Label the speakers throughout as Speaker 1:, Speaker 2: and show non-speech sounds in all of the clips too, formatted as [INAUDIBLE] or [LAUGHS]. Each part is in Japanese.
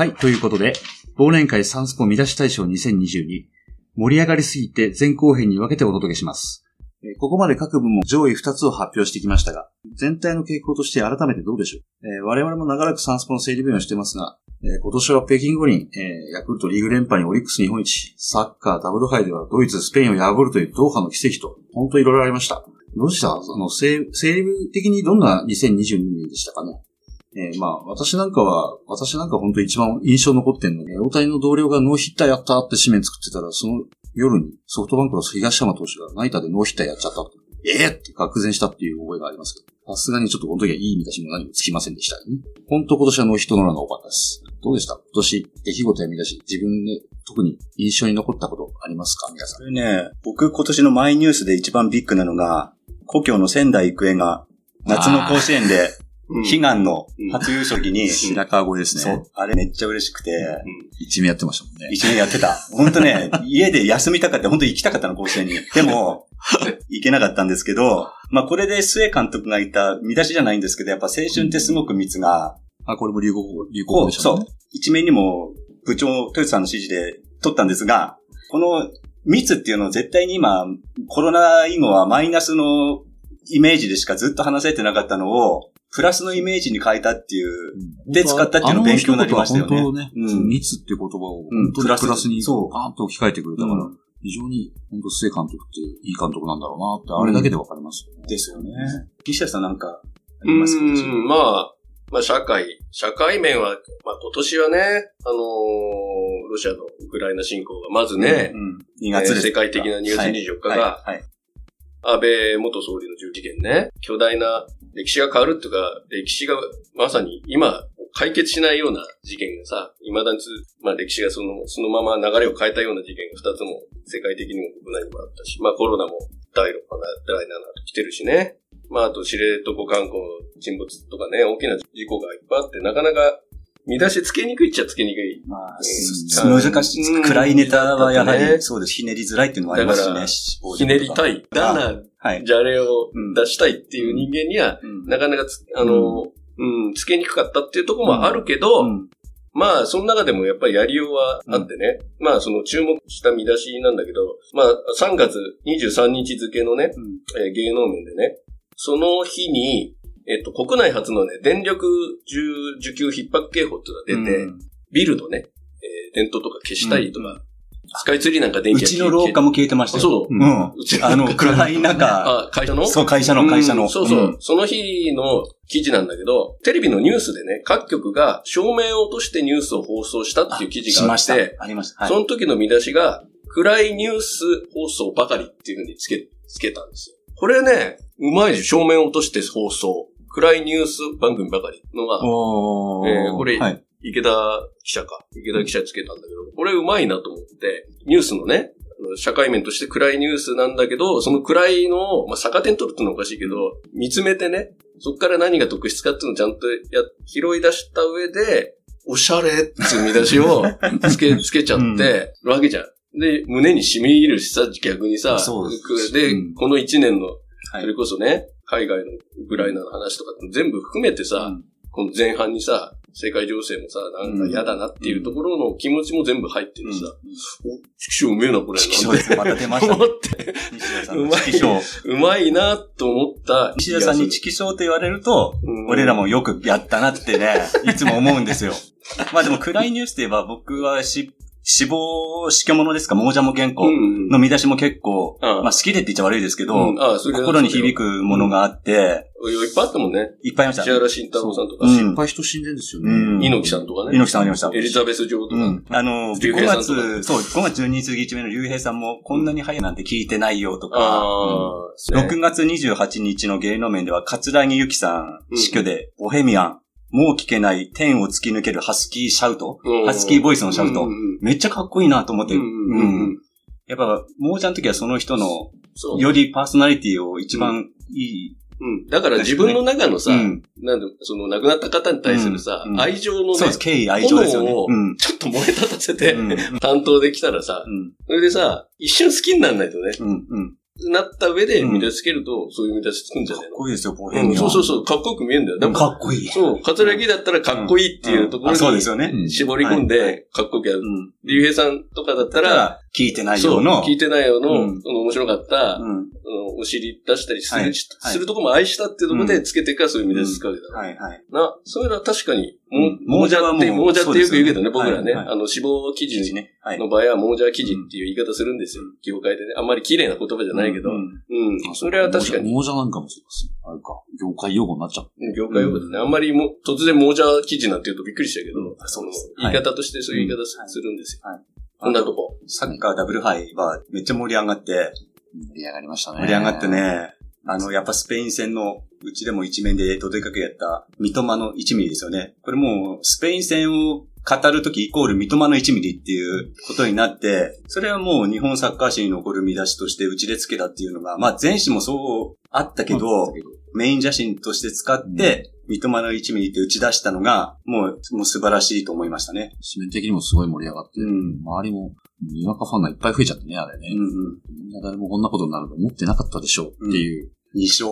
Speaker 1: はい、ということで、忘年会サンスポ見出し大賞2022、盛り上がりすぎて前後編に分けてお届けします。ここまで各部門上位2つを発表してきましたが、全体の傾向として改めてどうでしょう、えー我々も長らくサンスポの整理分をしてますが、えー今年は北京五輪、えーヤクルトリーグ連覇にオリックス日本一、サッカーダブル杯ではドイツ、スペインを破るというドーハの奇跡と、本当いろいろありました。どうした？あの、整整理的にどんな2022年でしたかね？えーまあ、私なんかは、私なんか本当一番印象残ってんのね、大谷の同僚がノーヒッターやったって紙面作ってたら、その夜にソフトバンクの東山投手がナイターでノーヒッターやっちゃったと。ええって愕然したっていう覚えがありますけど、さすがにちょっとこの時はいい見出しも何もつきませんでしたよね。本当今年はノーヒットノーランが多かったです。どうでした？今年、出来事や見出し、自分で特に印象に残ったことありますか？皆さん。
Speaker 2: これね、僕今年のマイニュースで一番ビッグなのが、故郷の仙台育英が夏の甲子園で悲願の初優勝期に、
Speaker 1: 白川越ですね。
Speaker 2: そう、あれめっちゃ嬉しくて、
Speaker 1: 一面やってましたもんね。
Speaker 2: 一緒にやってた。本当ね、[LAUGHS] 家で休みたかった、本当行きたかったの、甲子園に。でも、[LAUGHS] 行けなかったんですけど、まあこれで須江監督が言った見出しじゃないんですけど、やっぱ青春ってすごく密が、
Speaker 1: あ、これも流行語、流行
Speaker 2: こう、
Speaker 1: 語でしたね
Speaker 2: そう。。一面にも部長、豊田さんの指示で取ったんですが、この密っていうのを絶対に今、コロナ以後はマイナスのイメージでしかずっと話せてなかったのを、プラスのイメージに変えたっていう、で使ったっていうの勉強になりましたよね。
Speaker 1: 本当ね、
Speaker 2: うん。
Speaker 1: 密っていう言葉を
Speaker 2: うん。
Speaker 1: 本当にプラスに。
Speaker 2: そう。
Speaker 1: パーンと置き換えてくれたから、非常に本当須江監督っていい監督なんだろうなって、あれだけでわかりますよね。
Speaker 2: ですよね。西田さんなんかあ
Speaker 3: う
Speaker 2: ります？か
Speaker 3: ん、まあ、まあ社会、社会面は、まあ今年はね、あのーロシアのウクライナ侵攻がまずね、
Speaker 2: うん。2月です。
Speaker 3: えー世界的な2月24日が
Speaker 2: はい。はい。
Speaker 3: 安倍元総理の銃事件ね、巨大な歴史が変わるっていうか、歴史がまさに今解決しないような事件がさ、未だに、まあ歴史がその、そのまま流れを変えたような事件が2つも世界的にも国内にもあったし、まあコロナも第6波、第7と来てるしね。まああと知床観光沈没とかね、大きな事故がいっぱいあって、なかなか見出しつけにくいっちゃつけにくい。
Speaker 2: まあ、
Speaker 3: うん
Speaker 2: 難しい。
Speaker 3: うん
Speaker 2: 暗いネタはやはり、そうです。ひねりづらいっていうのもありますしね。
Speaker 3: ひねりた
Speaker 2: い。
Speaker 3: い。だな、
Speaker 2: はい。
Speaker 3: じゃれを出したいっていう人間には、
Speaker 2: うん
Speaker 3: なかなかつ、あの、うん、つけにくかったっていうところもあるけど、
Speaker 2: うん
Speaker 3: まあ、その中でもやっぱりやりようはあってね、まあ、その注目した見出しなんだけど、まあ、3月23日付のね、
Speaker 2: うん
Speaker 3: えー芸能面でね、その日に、えっと、国内初のね、電力需需給逼迫警報っていうのが出て、
Speaker 2: うん
Speaker 3: ビルのね、えー電灯とか消したりとか、スカイツリーなんか電気
Speaker 2: うちの廊下も消えてましたよ。
Speaker 3: そう
Speaker 2: うん。
Speaker 3: うちの
Speaker 2: あの、暗い中、[LAUGHS]
Speaker 3: あ、会社の？
Speaker 2: そう、会社の会社の。
Speaker 3: うんそうそう、
Speaker 2: ん
Speaker 3: その日の記事なんだけど、テレビのニュースでね、各局が照明を落としてニュースを放送したっていう記事があって、。
Speaker 2: ありました。はい
Speaker 3: その時の見出しが、暗いニュース放送ばかりっていうふうにつけ、つけたんですよ。これね、うまいでしょ照明を落として放送。暗いニュース番組ばかりのが、えーこれ
Speaker 2: はい。
Speaker 3: 池田記者か。池田記者つけたんだけど、これうまいなと思って、ニュースのね、社会面として暗いニュースなんだけど、その暗いのを、まあ、逆点取るってのはおかしいけど、見つめてね、そっから何が特質かっていうのをちゃんとや、拾い出した上で、おしゃれっていう見出しを [LAUGHS] つけ、つけちゃってるわけじゃん。で、胸に染み入るしさ、逆にさ、
Speaker 2: そうでうん
Speaker 3: この一年の、
Speaker 2: はい
Speaker 3: それこそね、海外のウクライナの話とか全部含めてさ、
Speaker 2: うん
Speaker 3: この前半にさ、世界情勢もさ、なんか嫌だなっていうところの気持ちも全部入ってるしさ、お、チキショーうめえな、これ。
Speaker 2: 色紙ですね。また出ましたね
Speaker 3: うまい。うまいなと思った。
Speaker 2: 西田さんに色紙って言われると、
Speaker 3: うん
Speaker 2: 俺らもよくやったなってね、いつも思うんですよ。まあでも暗いニュースといえば僕はし死亡、死去物ですか、亡者も原稿
Speaker 3: うん
Speaker 2: の見出しも結構、
Speaker 3: うん
Speaker 2: まあ好きでって言っちゃ悪いですけど、
Speaker 3: うん。ああそれは
Speaker 2: 心に響くものがあって、
Speaker 3: いっぱいあったもんね。
Speaker 2: いっぱいありました。
Speaker 3: 石原慎太郎さんとか、
Speaker 2: う。ん。
Speaker 1: いっぱい人死んでるんですよね。
Speaker 2: うん。
Speaker 3: 猪木さんとかね。
Speaker 2: 猪木さんありました。
Speaker 3: エリザベス女王とか。
Speaker 2: うん。あの、5
Speaker 3: 竜兵さんとか。
Speaker 2: 月、そう、5月12日日目の竜兵さんも、こんなに早いなんて聞いてないよとか、
Speaker 3: ああ、
Speaker 2: 6月28日の芸能面では、桂木由紀さん、死去で、ボヘミアン、もう聞けない、天を突き抜けるハスキーシャウト、
Speaker 3: うん
Speaker 2: ハスキーボイスのシャウト、
Speaker 3: うんうん
Speaker 2: めっちゃかっこいいなと思って、
Speaker 3: うんうんうん
Speaker 2: やっぱ、もうちゃんの時はその人の。よりパーソナリティを一番いい、
Speaker 3: うん。だから自分の中のさ、
Speaker 2: うん
Speaker 3: なんで、その亡くなった方に対するさ、
Speaker 2: うんうん
Speaker 3: 愛情のね、
Speaker 2: そうです、敬意、愛情ですよね。うん。
Speaker 3: ちょっと燃え立たせて、
Speaker 2: うん。
Speaker 3: 担当できたらさ、
Speaker 2: うん。
Speaker 3: それでさ、一瞬好きにならないとね。
Speaker 2: うん。うん。
Speaker 3: なった上で見出しつけると、そういう見出しつくんじゃ
Speaker 2: か
Speaker 3: ないの？
Speaker 2: っこいいですよ、ボ
Speaker 3: うん、そうそうそう、かっこよく見えるんだよ。でも
Speaker 2: かっこいい。
Speaker 3: そう、桂木だったらかっこいいっていうところ
Speaker 2: んあそうです
Speaker 3: に
Speaker 2: よね。
Speaker 1: うん
Speaker 3: 絞り込んで、かっこよくやる。
Speaker 2: うん。
Speaker 3: 竜兵さんとかだったら、
Speaker 2: 聞いてないようの。
Speaker 3: 聞いてないよの、
Speaker 2: う
Speaker 3: の面白かった、お尻出したりする、
Speaker 2: はい
Speaker 3: するとこも愛したっていうところでつけてからそういう見出しつくわけだ。
Speaker 2: はいはい。
Speaker 3: な、そういうのは確かに、も
Speaker 2: うん
Speaker 3: もうじゃって、
Speaker 2: もう
Speaker 3: もうじゃってよく言うけどね、
Speaker 2: ね
Speaker 3: 僕らね、
Speaker 2: はいはい
Speaker 3: あの、脂肪記事。の場合は、もうじゃ記事っていう言い方するんですよ。業界でね。あんまり綺麗な言葉じゃないけど。
Speaker 2: う
Speaker 3: うん。
Speaker 2: ん
Speaker 3: それは確かに、
Speaker 1: モージャなんかもそうです。あれか。業界用語になっちゃう。
Speaker 3: 業界用語でね。あんまりも、突然もうじゃ記事なんて言うとびっくりしたけど、
Speaker 2: そうです
Speaker 3: 言い方としてそういう言い方するんですよ。
Speaker 2: はい
Speaker 3: こんなとこ。
Speaker 2: サッカーダブル杯はめっちゃ盛り上がって、
Speaker 1: 盛り上がりましたね。
Speaker 2: 盛り上がって。ね、あの、やっぱスペイン戦のうちでも一面でどでかくやった三笘の1ミリですよね。これもうスペイン戦を語るときイコール三笘の1ミリっていうことになって、それはもう日本サッカー史に残る見出しとしてうちでつけたっていうのが、まあ前史もそうあったけど、メイン写真として使って、三笘の1ミリって打ち出したのが、もう、もう素晴らしいと思いましたね。
Speaker 1: 紙面的にもすごい盛り上がって、
Speaker 2: うん。
Speaker 1: 周りも、にわかファンがいっぱい増えちゃってね、あれね。
Speaker 2: うんうん。
Speaker 1: みんな誰もこんなことになると思ってなかったでしょうっていう。
Speaker 2: 2勝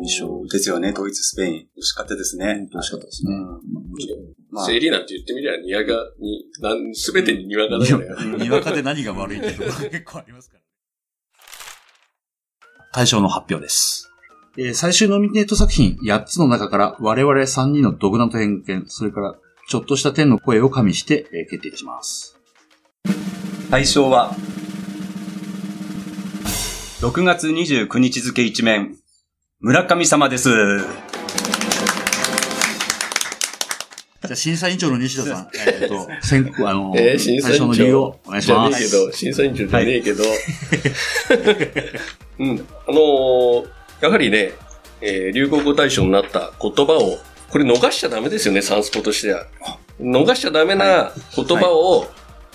Speaker 1: 二勝
Speaker 2: ですよね、ドイツ、スペイン。惜しかったですね
Speaker 1: 惜しかったですね。
Speaker 2: うん
Speaker 1: まあもうちょっ
Speaker 2: まあ、
Speaker 3: 整理なんて言ってみりゃ、にわかに、なん、すべてににわかだよね。
Speaker 1: と [LAUGHS] にわかで何が悪いっていうところが結構ありますから。対象の発表です。えー最終ノミネート作品8つの中から我々3人の独断と偏見、それからちょっとした天の声を加味して、えー決定します。
Speaker 2: 対象は、6月29日付一面、村上様です。
Speaker 1: じゃあ審査委員長の西田さん、えっと、先行、あの、[LAUGHS]
Speaker 3: えー審査委員長
Speaker 1: の理由をお願いし
Speaker 3: じゃね
Speaker 1: ます。
Speaker 3: えけど、審査委員長じゃねえけど、[LAUGHS] うん。あのーやはりね、えー流行語大賞になった言葉を、これ逃しちゃダメですよね、サンスポとしては。逃しちゃダメな言葉を、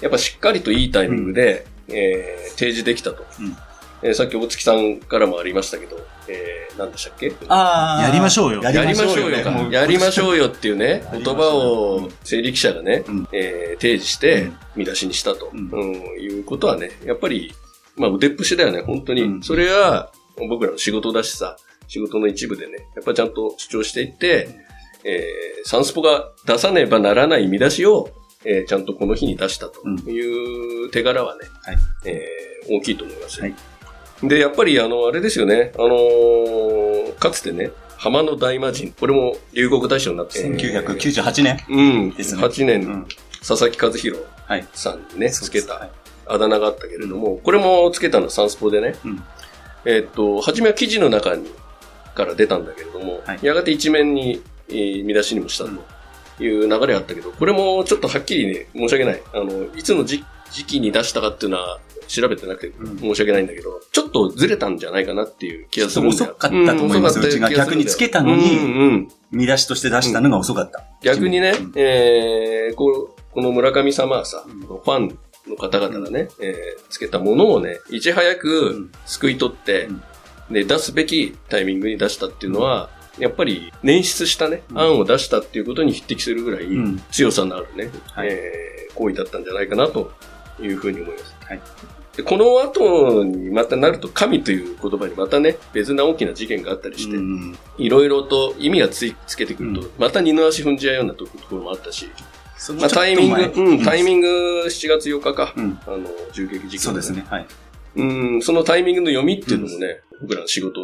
Speaker 3: やっぱしっかりといいタイミングで、えー提示できたと。
Speaker 2: うん。
Speaker 3: えーさっき大月さんからもありましたけど、えー、何でしたっけ？
Speaker 2: あ
Speaker 1: やりましょうよ。
Speaker 3: やりましょうよやりましょうよ。っていうね、言葉を整理記者がね、
Speaker 2: うん。
Speaker 3: えー提示して
Speaker 2: うん。
Speaker 3: 見出しにしたと、
Speaker 2: うん。
Speaker 3: うん。いうことはね、やっぱり、まあ腕っぷしだよね、本当に。
Speaker 2: うん。
Speaker 3: それは僕らの仕事だしさ、仕事の一部でね、やっぱちゃんと主張していって、えーサンスポが出さねばならない見出しを、えーちゃんとこの日に出したという手柄はね、
Speaker 2: はい。
Speaker 3: えー大きいと思いますよ。
Speaker 2: はい。
Speaker 3: で、やっぱりあの、あれですよね、あのーかつてね、浜の大魔神、これも流国大賞になって、
Speaker 2: 1998年
Speaker 3: うん、
Speaker 2: ですね。
Speaker 3: 8年、
Speaker 2: うん。
Speaker 3: 佐々木和弘
Speaker 2: はい。
Speaker 3: さんにね、つけた
Speaker 2: はい。
Speaker 3: あだ名があったけれども、これもつけたのはサンスポでね、
Speaker 2: うん
Speaker 3: えーっと、初めは記事の中に、から出たんだけれども、
Speaker 2: はい。
Speaker 3: やがて一面に、えー見出しにもしたという流れあったけど、これもちょっとはっきりね、申し訳ない。あの、いつの時時期に出したかっていうのは調べてなくて
Speaker 2: うん。
Speaker 3: 申し訳ないんだけど、ちょっとずれたんじゃないかなっていう気がするんだよ。
Speaker 2: 遅かったと思います。
Speaker 3: ん遅かった
Speaker 2: う
Speaker 3: んだよ。
Speaker 2: 逆につけたのに
Speaker 3: うんうん
Speaker 2: 見出しとして出したのが遅かった。
Speaker 3: 逆にね、
Speaker 2: うん。
Speaker 3: えー、こうこの村上様はさ、
Speaker 2: うん。
Speaker 3: ファンの方々がね、えーつけたものをね、いち早
Speaker 2: う
Speaker 3: く
Speaker 2: ん。
Speaker 3: 救い取って、
Speaker 2: うん。
Speaker 3: で、出すべきタイミングに出したっていうのは、やっぱり捻出したね、
Speaker 2: うん。
Speaker 3: 案を出したっていうことに匹敵するぐらい
Speaker 2: うん。
Speaker 3: 強さのあるね、
Speaker 2: はい。
Speaker 3: えー行為だったんじゃないかなというふうに思います。
Speaker 2: はい。
Speaker 3: でこの後にまたなると神という言葉にまたね、別な大きな事件があったりして、
Speaker 2: うん
Speaker 3: いろいろと意味がついつけてくると、
Speaker 2: う
Speaker 3: また二の足踏んじゃうようなところもあったし、
Speaker 2: その
Speaker 3: まあ、タイミング、うん、タイミング7月8日か、
Speaker 2: うん
Speaker 3: あの、銃撃事件、
Speaker 2: そうです。ね。はい。
Speaker 3: うん、そのタイミングの読みっていうのもね、僕らの仕事、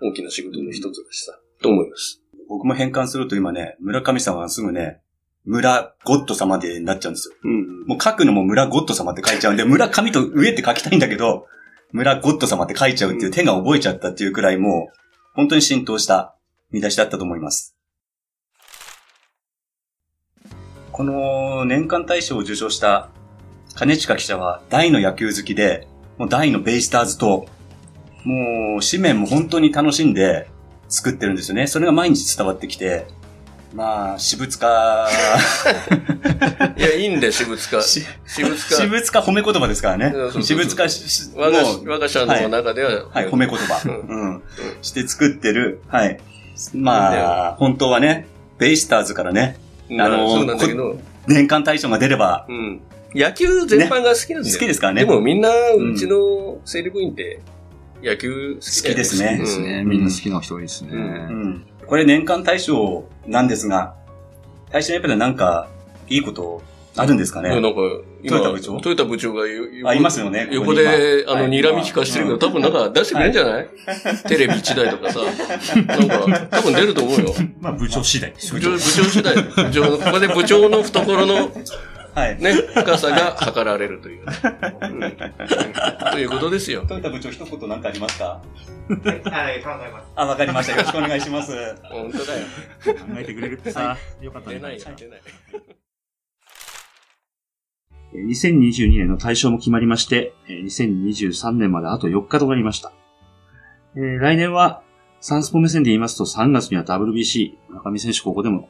Speaker 3: 大きな仕事の一つだしさ、と思います。
Speaker 2: 僕も変換すると今ね、村上様はすぐね、村ゴッド様でなっちゃうんですよ。
Speaker 3: うん。
Speaker 2: もう書くのも村ゴッド様って書いちゃうんで、村上と上って書きたいんだけど、村ゴッド様って書いちゃうっていう手が覚えちゃったっていうくらいもう、本当に浸透した見出しだったと思います。この年間大賞を受賞した金近記者は大の野球好きで、もう大のベイスターズと、もう紙面も本当に楽しんで作ってるんですよね。それが毎日伝わってきて、まあ、私物化、[LAUGHS]
Speaker 3: いや、いいんだよ、私物化。
Speaker 2: し
Speaker 3: 私物
Speaker 2: 私
Speaker 3: 化。
Speaker 2: 物化褒め言葉ですからね私物化し、し
Speaker 3: 我が
Speaker 2: もう
Speaker 3: 我が社の中では、
Speaker 2: はい、褒め言葉。
Speaker 3: う
Speaker 2: うん。して作ってる。はい。まあ、本当はね、ベイスターズからね、
Speaker 3: うん
Speaker 2: あの
Speaker 3: そうなんだけど、
Speaker 2: 年間大賞が出れば、
Speaker 3: うん。野球全般が好きなんだよ。
Speaker 2: 好きですからね
Speaker 3: でもみんな、うちの整理部員って、野球好き
Speaker 2: 好きですね
Speaker 1: ですね。
Speaker 3: うん
Speaker 1: みんな好きな人多いですね。
Speaker 3: うん
Speaker 2: うん。これ年間大賞なんですが、大賞やっぱりなんか、いいことあるんですかね
Speaker 3: なんか、今、
Speaker 2: トヨタ部長？
Speaker 3: トヨタ部長が
Speaker 2: あいますよねこ
Speaker 3: 横で、あの、
Speaker 2: はい
Speaker 3: 睨み聞かしてるけど、多分なんか出してくれるんじゃない？テレビ1台とかさ。なんか、多分出ると思うよ。[LAUGHS]
Speaker 1: まあ部長次第です
Speaker 3: 部長、部長次第。部長の、ここで部長の懐の
Speaker 2: はい。
Speaker 3: ね、深さが測られるという。うんということですよ。
Speaker 2: トヨタ部長一言なんかありますか？
Speaker 4: はい、考えます。
Speaker 2: あ、わかりました。よろしくお願いします。
Speaker 3: 本当だよ。
Speaker 1: 考えてくれるってさ、よかったね。
Speaker 3: 出ないよ、出ない。
Speaker 1: 2022年の大賞も決まりまして、2023年まであと4日となりました。えー来年は、サンスポ目線で言いますと3月には WBC、中見選手ここでも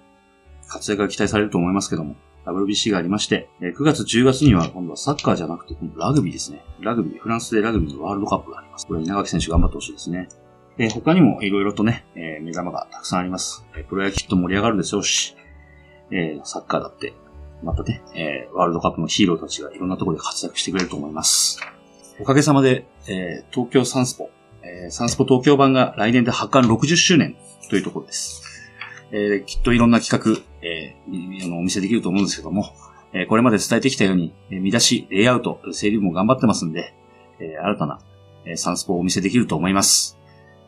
Speaker 1: 活躍が期待されると思いますけども、WBC がありまして、9月10月には今度はサッカーじゃなくて、今度ラグビーですね。ラグビー、フランスでラグビーのワールドカップがあります。これ稲垣選手頑張ってほしいですね。え他にもいろいろとね、え目玉がたくさんあります。えプロ野球と盛り上がるでしょうし、えサッカーだってまたね、えーワールドカップのヒーローたちがいろんなところで活躍してくれると思います。おかげさまで、えー東京サンスポ、えーサンスポ東京版が来年で発刊60周年というところです。えーきっといろんな企画、えーお見せできると思うんですけども、えーこれまで伝えてきたように、えー見出し、レイアウト、整理も頑張ってますんで、えー新たな、えーサンスポをお見せできると思います。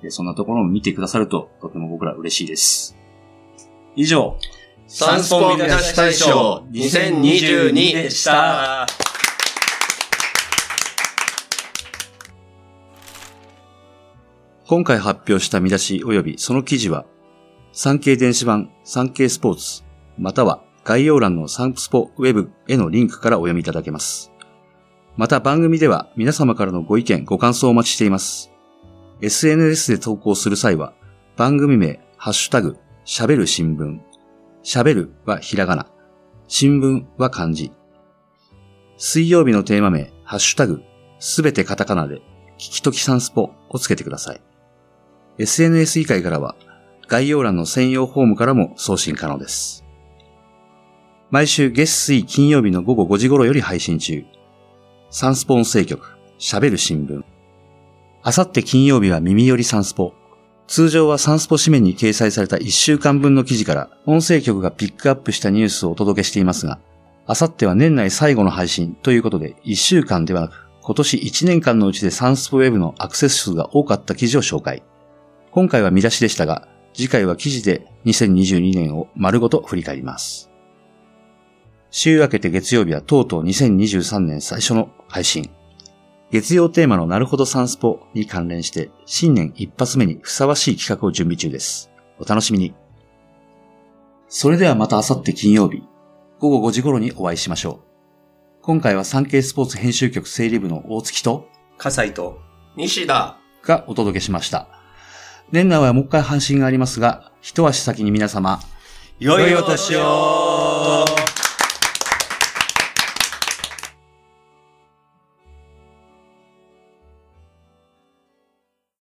Speaker 1: えーそんなところを見てくださると、とても僕ら嬉しいです。以上、
Speaker 3: サンスポ見出し大賞2022でした。
Speaker 1: 今回発表した見出し及びその記事は、産経電子版産経スポーツ、または概要欄のサンスポウェブへのリンクからお読みいただけます。また番組では皆様からのご意見、ご感想をお待ちしています。SNS で投稿する際は、番組名、ハッシュタグ、喋る新聞。喋るはひらがな。新聞は漢字。水曜日のテーマ名、ハッシュタグ、すべてカタカナで、聞きときサンスポをつけてください。SNS 以外からは、概要欄の専用フォームからも送信可能です。毎週月水金曜日の午後5時頃より配信中。サンスポ音声局、喋る新聞。あさって金曜日は耳寄りサンスポ。通常はサンスポ紙面に掲載された1週間分の記事から音声局がピックアップしたニュースをお届けしていますが、あさっては年内最後の配信ということで1週間ではなく、今年1年間のうちでサンスポウェブのアクセス数が多かった記事を紹介。今回は見出しでしたが、次回は記事で2022年を丸ごと振り返ります。週明けて月曜日はとうとう2023年最初の配信。月曜テーマのなるほどサンスポに関連して新年一発目にふさわしい企画を準備中です。お楽しみに。それではまた明後日金曜日、午後5時頃にお会いしましょう。今回は産経スポーツ編集局整理部の大月と
Speaker 2: 葛西と、
Speaker 3: 西田。
Speaker 1: がお届けしました。年内はもう一回配信がありますが、一足先に皆様、
Speaker 2: 良いお年を